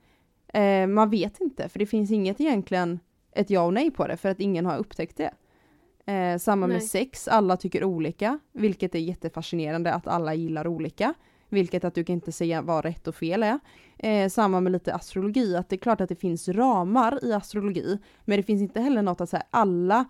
Eh, man vet inte, för det finns inget egentligen ett ja och nej på det för att ingen har upptäckt det. Eh, samma nej. med sex, alla tycker olika, vilket är jättefascinerande att alla gillar olika. Vilket att du kan inte säga vad rätt och fel är. Eh, samma med lite astrologi, att det är klart att det finns ramar i astrologi, men det finns inte heller något att säga alla,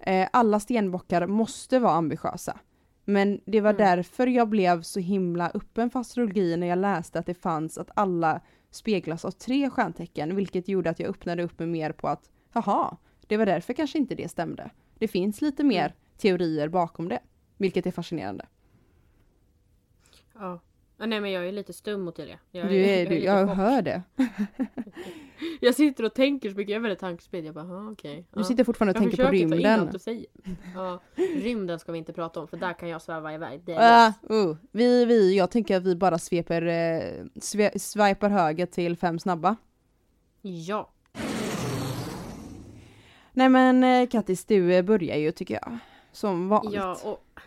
eh, alla stenbockar måste vara ambitiösa. Men det var mm. därför jag blev så himla öppen för astrologi när jag läste att det fanns att alla speglas av tre stjärntecken, vilket gjorde att jag öppnade upp mig mer på att jaha, det var därför kanske inte det stämde. Det finns lite mer teorier bakom det, vilket är fascinerande. Ja. nej men jag är lite stum mot det. Jag, du är, jag, är jag hör det. jag sitter och tänker så mycket, jag är väldigt tankspridd. Jag bara, okej. Okay. Du sitter fortfarande och jag tänker på rymden. Ta in ja, rymden ska vi inte prata om för där kan jag sväva iväg. Det är uh, uh. Vi, vi, jag tänker att vi bara sveper, eh, sve, höger till fem snabba. Ja. Nej men eh, Kattis, du eh, börjar ju tycker jag. Som vanligt. Ja, och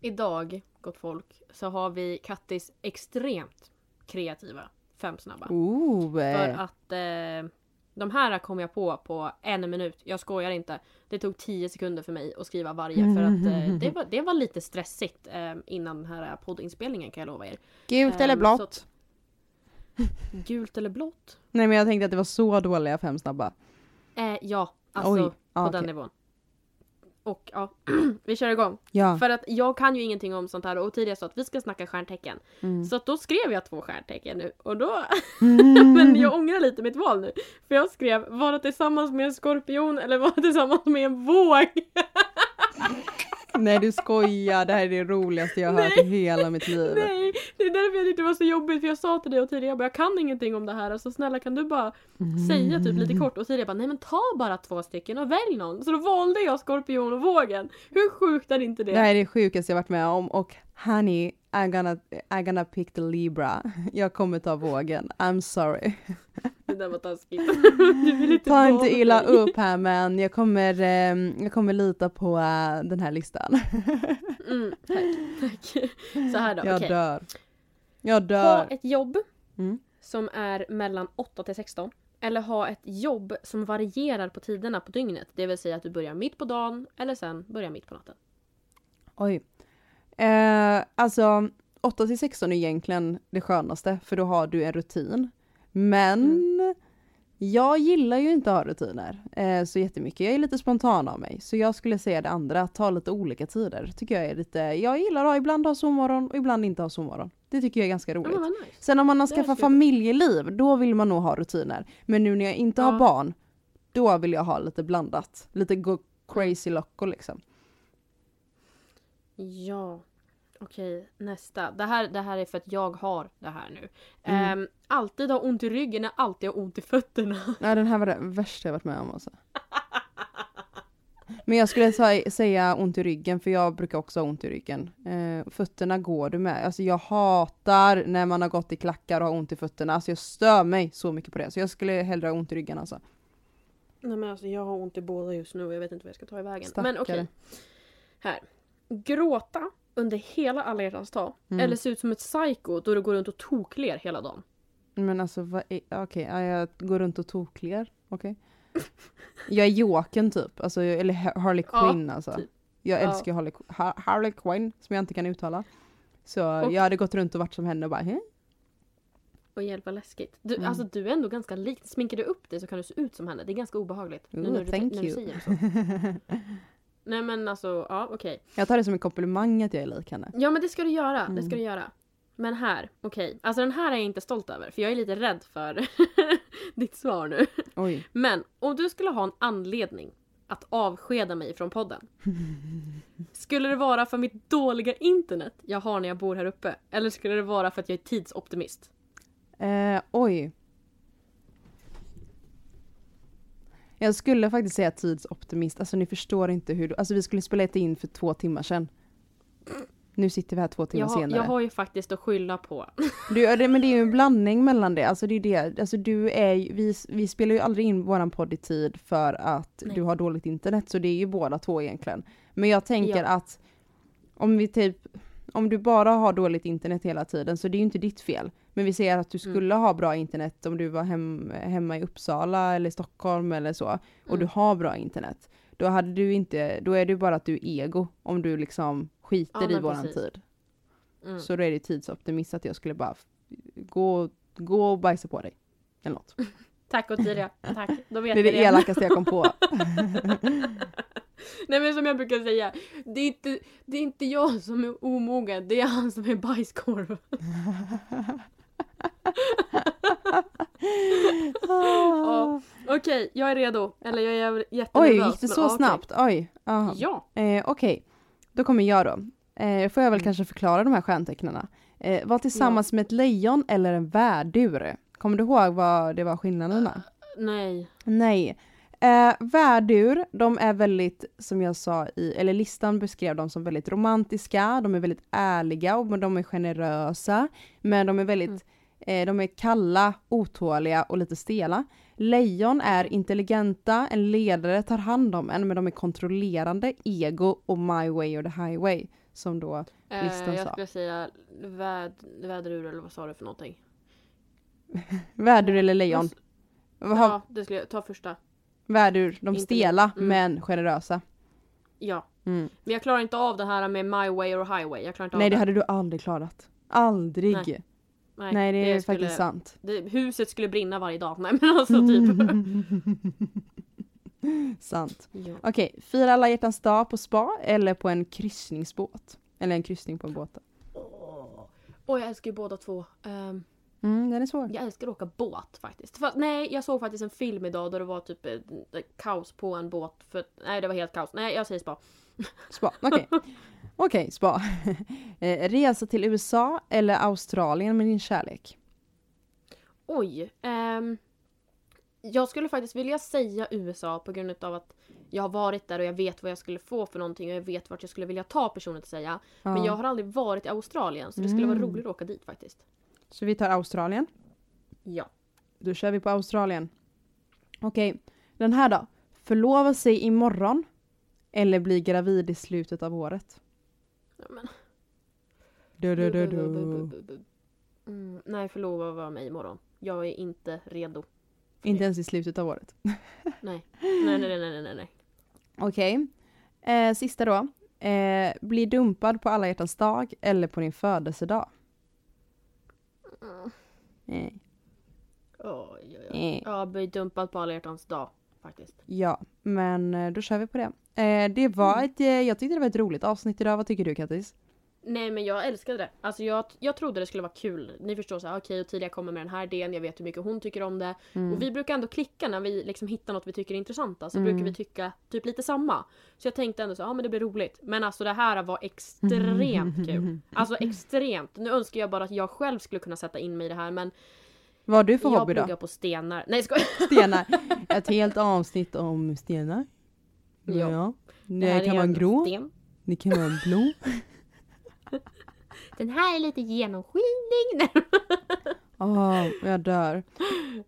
idag, gott folk, så har vi Kattis extremt kreativa fem snabba. Ooh. För att eh, de här kom jag på på en minut. Jag skojar inte. Det tog tio sekunder för mig att skriva varje för att eh, det, var, det var lite stressigt eh, innan den här poddinspelningen kan jag lova er. Gult eller ehm, blått? Att, gult eller blått? Nej men jag tänkte att det var så dåliga fem snabba. Eh, ja, alltså Oj. på okay. den nivån. Och ja, vi kör igång. Ja. För att jag kan ju ingenting om sånt här och tidigare sa att vi ska snacka stjärntecken. Mm. Så att då skrev jag två stjärntecken nu och då... Mm. men jag ångrar lite mitt val nu. För jag skrev vara tillsammans med en skorpion eller vara tillsammans med en våg. Nej du skojar, det här är det roligaste jag har hört i hela mitt liv. Nej, det är därför jag tyckte det var så jobbigt för jag sa till dig och tidigare jag, bara, jag kan ingenting om det här, alltså snälla kan du bara mm. säga typ lite kort och tidigare bara nej men ta bara två stycken och välj någon. Så då valde jag skorpion och vågen. Hur sjukt är inte det? Det här är det sjukaste jag varit med om och honey, I'm gonna, I'm gonna pick the Libra. Jag kommer ta vågen, I'm sorry. Det där var taskigt. Du vill inte Ta inte illa mig. upp här men jag kommer, eh, jag kommer lita på uh, den här listan. mm, tack, tack. Så här då, Jag okay. dör. Jag dör. Ha ett jobb mm. som är mellan 8 till 16. Eller ha ett jobb som varierar på tiderna på dygnet. Det vill säga att du börjar mitt på dagen eller sen börjar mitt på natten. Oj. Eh, alltså 8 till 16 är egentligen det skönaste för då har du en rutin. Men mm. jag gillar ju inte att ha rutiner eh, så jättemycket. Jag är lite spontan av mig. Så jag skulle säga det andra, att ta lite olika tider. Tycker jag är lite, jag gillar att ibland ha sovmorgon och ibland inte ha sovmorgon. Det tycker jag är ganska roligt. Ja, nice. Sen om man har skaffat familjeliv, då vill man nog ha rutiner. Men nu när jag inte ja. har barn, då vill jag ha lite blandat. Lite go crazy loco liksom. Ja. Okej, nästa. Det här, det här är för att jag har det här nu. Mm. Ehm, alltid ha ont i ryggen är alltid ha ont i fötterna. Nej den här var det värsta jag varit med om alltså. Men jag skulle sä- säga ont i ryggen för jag brukar också ha ont i ryggen. Eh, fötterna går du med. Alltså jag hatar när man har gått i klackar och har ont i fötterna. Alltså jag stör mig så mycket på det. Så jag skulle hellre ha ont i ryggen alltså. Nej men alltså jag har ont i båda just nu och jag vet inte vad jag ska ta i vägen. Stackare. Men okej. Här. Gråta under hela alla hjärtans dag. Mm. Eller se ut som ett psycho då du går runt och tokler hela dagen. Men alltså vad är, okej, ja, jag går runt och tokler. Okej. Jag är Jokern typ, alltså, eller Ha- Harley Ja, Quinn alltså. typ. Jag Ja. älskar Harley, ha, Harley Quinn som jag inte kan uttala. Så Och- jag hade gått runt och varit som henne och bara Hä? Och hjälp vad läskigt. Du, Mm. Alltså du är ändå ganska lik. Sminkar du upp dig så kan du se ut som henne. Det är ganska obehagligt. nu Ooh, när du, när du säger så. Nej men alltså, ja okej. Jag tar det som en komplimang att jag är lik henne. Ja men det ska du göra. Det ska Mm. du göra. Men här, okej. Alltså den här är jag inte stolt över. För jag är lite rädd för ditt svar nu. Oj. Men om du skulle ha en anledning att avskeda mig från podden. Skulle det vara för mitt dåliga internet jag har när jag bor här uppe? Eller skulle det vara för att jag är tidsoptimist? Eh, oj. Jag skulle faktiskt säga tidsoptimist. Alltså ni förstår inte hur... Alltså vi skulle spela in för två timmar sedan. Nu sitter vi här två timmar Jag har, senare. jag har ju faktiskt att skylla på. Du, men det är ju en blandning mellan det. Alltså det är det. Alltså du är ju- vi, vi spelar ju aldrig in våran podd i tid för att Nej. du har dåligt internet. Så det är ju båda två egentligen. Men jag tänker Ja. att om vi typ om du bara har dåligt internet hela tiden så det är ju inte ditt fel. Men vi säger att du Mm. skulle ha bra internet om du var hem, hemma i Uppsala eller Stockholm eller så. Och Mm. du har bra internet. Då hade du inte, då är det bara att du är ego om du liksom skiter Ja, i våran precis. tid. Mm. Så då är det tidsoptimist att jag skulle bara gå, gå och bajsa på dig. Eller något. Tack Ottilia, tack. Då vet Det är vi det elakaste jag kom på. Nej men som jag brukar säga, det är, inte, det är inte jag som är omogen, det är han som är bajskorv. Ja. Okej, jag är redo. Eller jag är jättenervös. Oj, gick det men så ja, okej. snabbt? Oj. aha. Ja. Eh, Okej, då kommer jag då. Eh, får jag väl Mm. kanske förklara de här stjärntecknarna. Eh, var tillsammans med ett lejon eller en värdur. Kommer du ihåg vad det var skillnaderna? Nej. Nej. Eh, värdur, de är väldigt, som jag sa i, eller listan beskrev dem som väldigt romantiska, de är väldigt ärliga och men de är generösa. Men de är väldigt, eh, de är kalla, otåliga och lite stela. Lejon är intelligenta, en ledare tar hand om en, men de är kontrollerande, ego och my way or the highway. Som då, Eh, Listan jag sa. skulle säga väd, väderur eller vad sa du för någonting? värdur eller lejon. Ja, det skulle jag ta första. Värdur, de stela mm. men generösa. Ja. Mm. Men jag klarar inte av det här med my way or highway. Jag klarar inte Nej av det hade du aldrig klarat. Aldrig. Nej. Nej, det är skulle- faktiskt sant. Det, huset skulle brinna varje dag. Nej men alltså typ. sant. ja. Okej, fira alla hjärtans dag på spa eller på en kryssningsbåt. Eller en kryssning på en båt. Åh, Åh, jag älskar ju båda två. Ehm, Mm, den är svår. jag älskar att åka båt faktiskt. För, nej, jag såg faktiskt en film idag då det var typ eh, kaos på en båt. För, nej, det var helt kaos. Nej, jag säger spa. Spa, okej. Okej, spa. Eh, Resa till USA eller Australien med din kärlek. Oj. ehm, jag skulle faktiskt vilja säga USA på grund av att jag har varit där och jag vet vad jag skulle få för någonting och jag vet vart jag skulle vilja ta personen att säga. Men Ja. jag har aldrig varit i Australien så det skulle vara Mm. roligt att åka dit faktiskt. Så vi tar Australien. Ja. Då kör vi på Australien. Okej, den här då. Förlova sig imorgon eller bli gravid i slutet av året. Ja, Men. Du, du, du, du. Mm, nej, förlova var mig imorgon. Jag är inte redo. Inte det. ens i slutet av året. Nej. Nej, nej, nej, nej, nej, nej. Okej. Eh, sista då. Eh, bli dumpad på alla hjärtans dag eller på din födelsedag. Mm. Eh, Oj, oj, oj. eh. Jag blir dumpad på alla hjärtans dag. Faktiskt. Ja, men eh, då kör vi på det. Eh, det var Mm. ett, eh, jag tyckte det var ett roligt avsnitt idag. Vad tycker du Kattis? Nej men jag älskade det. Alltså jag, jag trodde det skulle vara kul. Ni förstår så här, okej och Tilia kommer med den här idén, jag vet hur mycket hon tycker om det. Mm. Och vi brukar ändå klicka när vi liksom hittar något vi tycker är intressanta. Så Mm. brukar vi tycka typ lite samma. Så jag tänkte ändå så ja men det blir roligt. Men alltså det här var extremt kul. Alltså extremt. Nu önskar jag bara att jag själv skulle kunna sätta in mig i det här men Vad har du för jag hobby då? pluggar på stenar. Nej ska Stenar. Ett helt avsnitt om stenar. Ja. Ja. Det kan vara en grå, sten. det kan vara blå. Den här är lite genomskinlig. Åh, jag dör.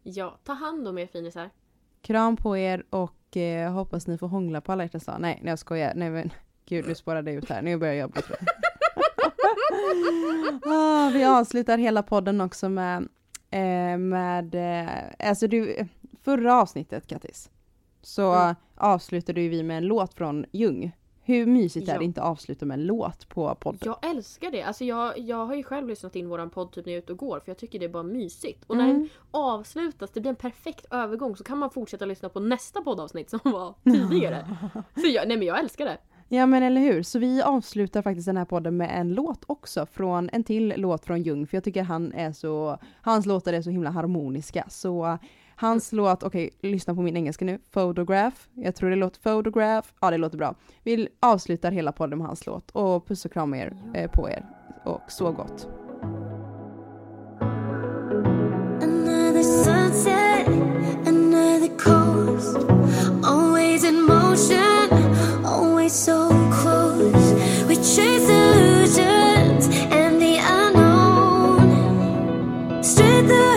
ja, ta hand om er finisar. Kram på er och eh, hoppas ni får hångla på alla hjärtans dag. Nej, nej jag skojar. Nej men gud nu spårade det ut här. Nu börjar jag tror jag. ah, vi avslutar hela podden också med, eh, med eh, alltså du, förra avsnittet Kattis. Så Mm. avslutade ju vi med en låt från Jung. Hur mysigt är Ja. det inte att avsluta med en låt på podden? Jag älskar det. Alltså jag, jag har ju själv lyssnat in våran podd typ när jag är ute och går för jag tycker det är bara mysigt. Och när Mm. den avslutas, det blir en perfekt övergång så kan man fortsätta lyssna på nästa poddavsnitt som var tidigare. så jag, nej men jag älskar det. Ja men eller hur, så vi avslutar faktiskt den här podden med en låt också från en till låt från Jung för jag tycker han är så, hans låtar är så himla harmoniska så hans låt, okej lyssna på min engelska nu, Photograph, jag tror det låter Photograph, ja det låter bra. Vi avslutar hela podden med hans låt och puss och kram er, eh, på er och så gott. Another sunset, another coast. Always in motion, always so close. We chase illusions and the unknown. Straight through